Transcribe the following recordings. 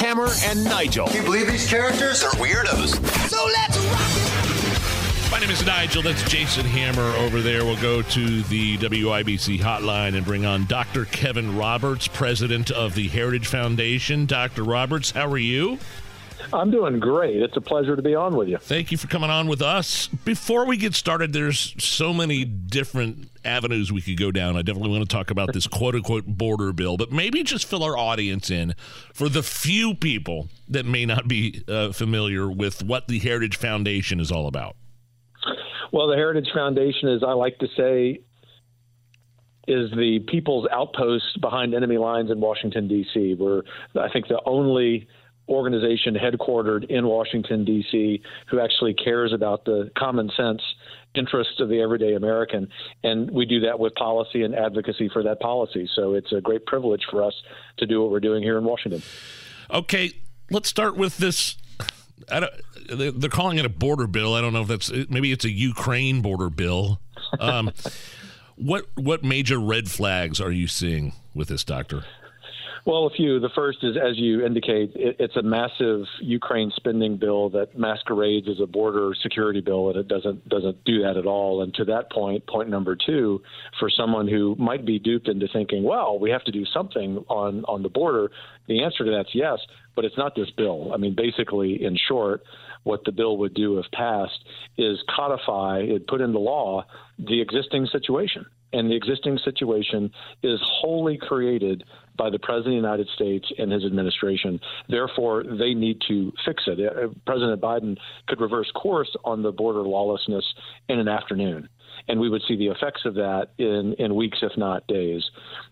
Hammer and Nigel. Can you believe these characters are weirdos? So let's rock it. My name is Nigel. That's Jason Hammer over there. We'll go to the WIBC hotline and bring on Dr. Kevin Roberts, president of the Heritage Foundation. Dr. Roberts, how are you? I'm doing great. It's a pleasure to be on with you. Thank you for coming on with us. Before we get started, there's so many different avenues we could go down. I definitely want to talk about this quote unquote border bill, but maybe just fill our audience in for the few people that may not be uh, familiar with what the Heritage Foundation is all about. Well, the Heritage Foundation, as I like to say, is the people's outpost behind enemy lines in Washington, D.C. We're, I think, the only organization headquartered in Washington, D.C., who actually cares about the common sense interests of the everyday American. And we do that with policy and advocacy for that policy. So it's a great privilege for us to do what we're doing here in Washington. Okay, let's start with this. they're calling it a border bill. I don't know if that's maybe it's a Ukraine border bill. Um, what what major red flags are you seeing with this, doctor? Well, a few. The first is, as you indicate, it, it's a massive Ukraine spending bill that masquerades as a border security bill, and it doesn't doesn't do that at all. And to that point, point number two, for someone who might be duped into thinking, well, we have to do something on on the border, the answer to that's yes, but it's not this bill. I mean, basically, in short, what the bill would do if passed is codify, it put into law the existing situation. And the existing situation is wholly created by the President of the United States and his administration. Therefore, they need to fix it. Uh, President Biden could reverse course on the border lawlessness in an afternoon. And we would see the effects of that in, in weeks, if not days.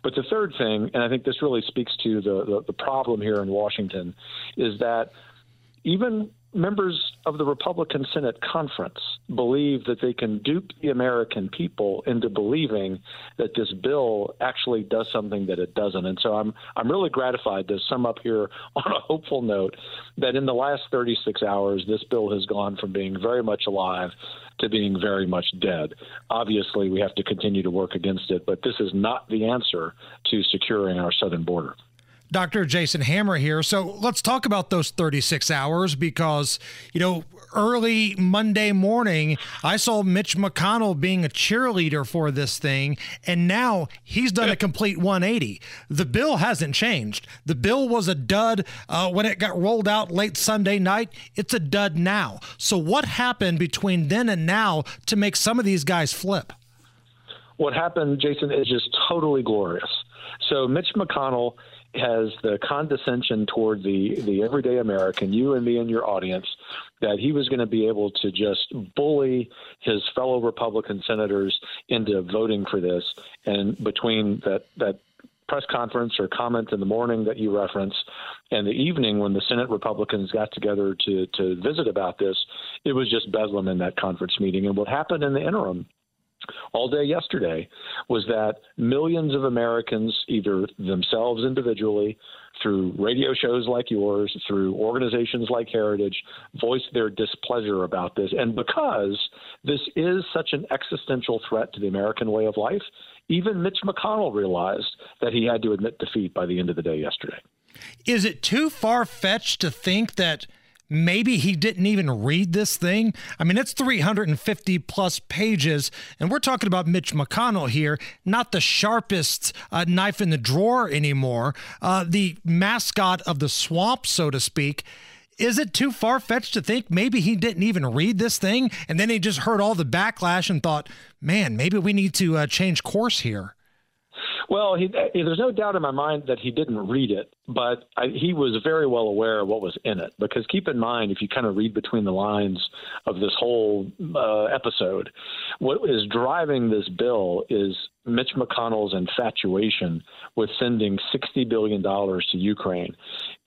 But the third thing, and I think this really speaks to the, the, the problem here in Washington, is that even members of the Republican Senate conference believe that they can dupe the American people into believing that this bill actually does something that it doesn't. And so I'm I'm really gratified to sum up here on a hopeful note that in the last 36 hours this bill has gone from being very much alive to being very much dead. Obviously, we have to continue to work against it, but this is not the answer to securing our southern border. Dr. Jason Hammer here. So let's talk about those 36 hours because, you know, early Monday morning, I saw Mitch McConnell being a cheerleader for this thing, and now he's done a complete 180. The bill hasn't changed. The bill was a dud uh, when it got rolled out late Sunday night. It's a dud now. So, what happened between then and now to make some of these guys flip? What happened, Jason, is just totally glorious. So, Mitch McConnell has the condescension toward the the everyday American, you and me and your audience, that he was going to be able to just bully his fellow Republican senators into voting for this. And between that that press conference or comment in the morning that you reference and the evening when the Senate Republicans got together to to visit about this, it was just bedlam in that conference meeting. And what happened in the interim all day yesterday was that millions of Americans, either themselves individually, through radio shows like yours, through organizations like Heritage, voiced their displeasure about this. And because this is such an existential threat to the American way of life, even Mitch McConnell realized that he had to admit defeat by the end of the day yesterday. Is it too far fetched to think that? Maybe he didn't even read this thing. I mean, it's 350 plus pages, and we're talking about Mitch McConnell here, not the sharpest uh, knife in the drawer anymore, uh, the mascot of the swamp, so to speak. Is it too far fetched to think maybe he didn't even read this thing and then he just heard all the backlash and thought, man, maybe we need to uh, change course here? Well, he, there's no doubt in my mind that he didn't read it, but I, he was very well aware of what was in it. Because keep in mind, if you kind of read between the lines of this whole uh, episode, what is driving this bill is Mitch McConnell's infatuation with sending $60 billion to Ukraine.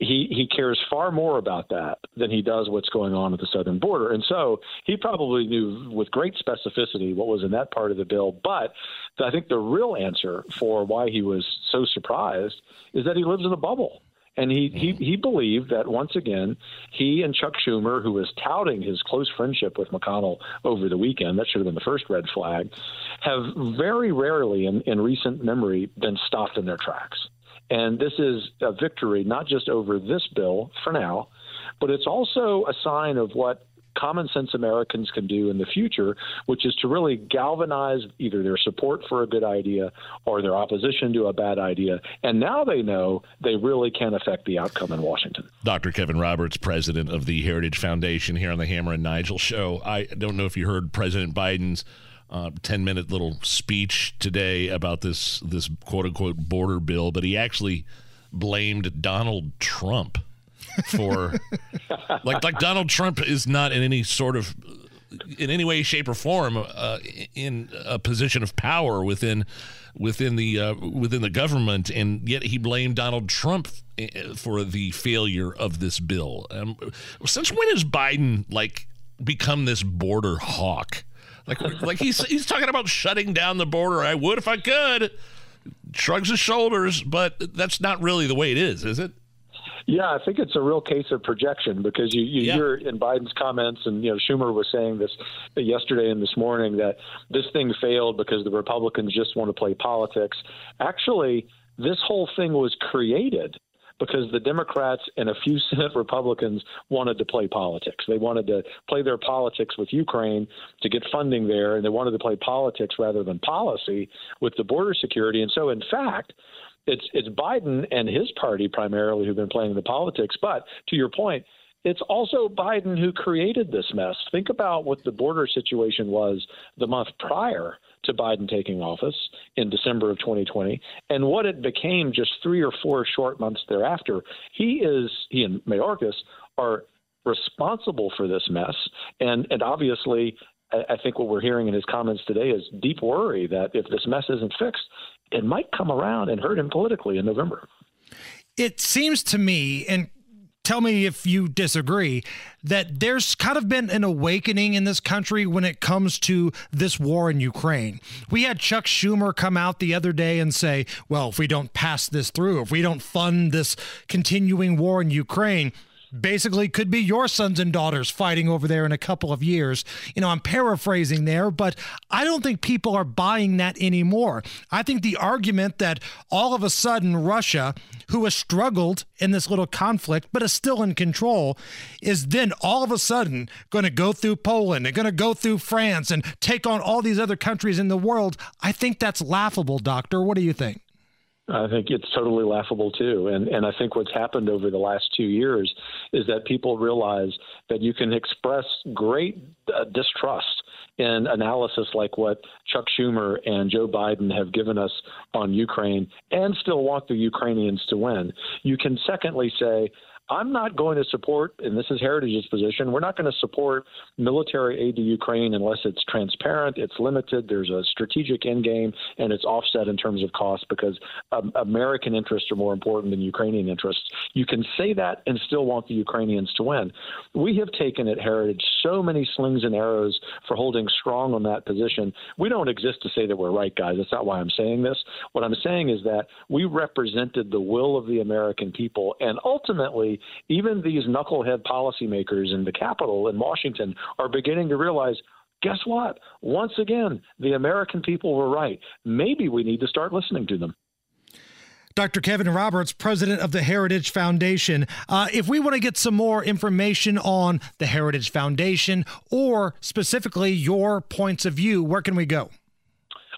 He he cares far more about that than he does what's going on at the southern border. And so he probably knew with great specificity what was in that part of the bill. But I think the real answer for why he was so surprised is that he lives in a bubble. And he, he, mm-hmm. he believed that once again, he and Chuck Schumer, who was touting his close friendship with McConnell over the weekend, that should have been the first red flag, have very rarely in, in recent memory been stopped in their tracks. And this is a victory not just over this bill for now, but it's also a sign of what common sense Americans can do in the future, which is to really galvanize either their support for a good idea or their opposition to a bad idea. And now they know they really can affect the outcome in Washington. Dr. Kevin Roberts, president of the Heritage Foundation, here on the Hammer and Nigel show. I don't know if you heard President Biden's uh, 10 minute little speech today about this this quote unquote border bill, but he actually blamed Donald Trump for like like Donald Trump is not in any sort of in any way, shape, or form uh, in a position of power within within the uh, within the government, and yet he blamed Donald Trump uh, for the failure of this bill. Um, since when has Biden like become this border hawk? Like like he's he's talking about shutting down the border. I would if I could. Shrugs his shoulders, but that's not really the way it is, is it? Yeah, I think it's a real case of projection because you, you yeah. hear in Biden's comments, and you know Schumer was saying this yesterday and this morning that this thing failed because the Republicans just want to play politics. Actually, this whole thing was created because the Democrats and a few Senate Republicans wanted to play politics. They wanted to play their politics with Ukraine to get funding there, and they wanted to play politics rather than policy with the border security. And so, in fact, it's it's Biden and his party primarily who've been playing the politics. But to your point, it's also Biden who created this mess. Think about what the border situation was the month prior to Biden taking office in December of 2020 and what it became just three or four short months thereafter. He is he and Mayorkas are responsible for this mess and and obviously I think what we're hearing in his comments today is deep worry that if this mess isn't fixed, it might come around and hurt him politically in November. It seems to me, and tell me if you disagree, that there's kind of been an awakening in this country when it comes to this war in Ukraine. We had Chuck Schumer come out the other day and say, well, if we don't pass this through, if we don't fund this continuing war in Ukraine, basically could be your sons and daughters fighting over there in a couple of years. You know, I'm paraphrasing there, but I don't think people are buying that anymore. I think the argument that all of a sudden Russia, who has struggled in this little conflict but is still in control, is then all of a sudden going to go through Poland and going to go through France and take on all these other countries in the world. I think that's laughable, Doctor. What do you think? I think it's totally laughable too. And and I think what's happened over the last two years is that people realize that you can express great uh, distrust in analysis like what Chuck Schumer and Joe Biden have given us on Ukraine and still want the Ukrainians to win. You can secondly say, I'm not going to support, and this is Heritage's position, we're not going to support military aid to Ukraine unless it's transparent, it's limited, there's a strategic end game, and it's offset in terms of cost because um, American interests are more important than Ukrainian interests. You can say that and still want the Ukrainians to win. We have taken at Heritage so many slings and arrows for holding strong on that position. We don't exist to say that we're right, guys. That's not why I'm saying this. What I'm saying is that we represented the will of the American people, and ultimately, even these knucklehead policymakers in the Capitol in Washington are beginning to realize guess what? Once again, the American people were right. Maybe we need to start listening to them. Dr. Kevin Roberts, president of the Heritage Foundation. Uh, if we want to get some more information on the Heritage Foundation or specifically your points of view, where can we go?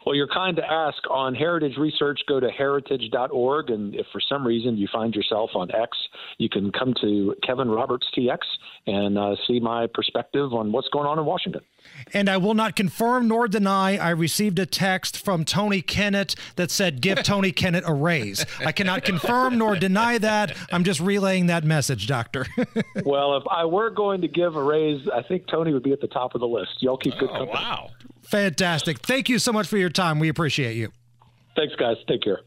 Well, you're kind to ask. On Heritage Research, go to heritage.org. And if for some reason you find yourself on X, you can come to Kevin Roberts TX and uh, see my perspective on what's going on in Washington. And I will not confirm nor deny I received a text from Tony Kennett that said, Give Tony Kennett a raise. I cannot confirm nor deny that. I'm just relaying that message, Doctor. well, if I were going to give a raise, I think Tony would be at the top of the list. Y'all keep good oh, company. Wow. Fantastic. Thank you so much for your time. We appreciate you. Thanks, guys. Take care.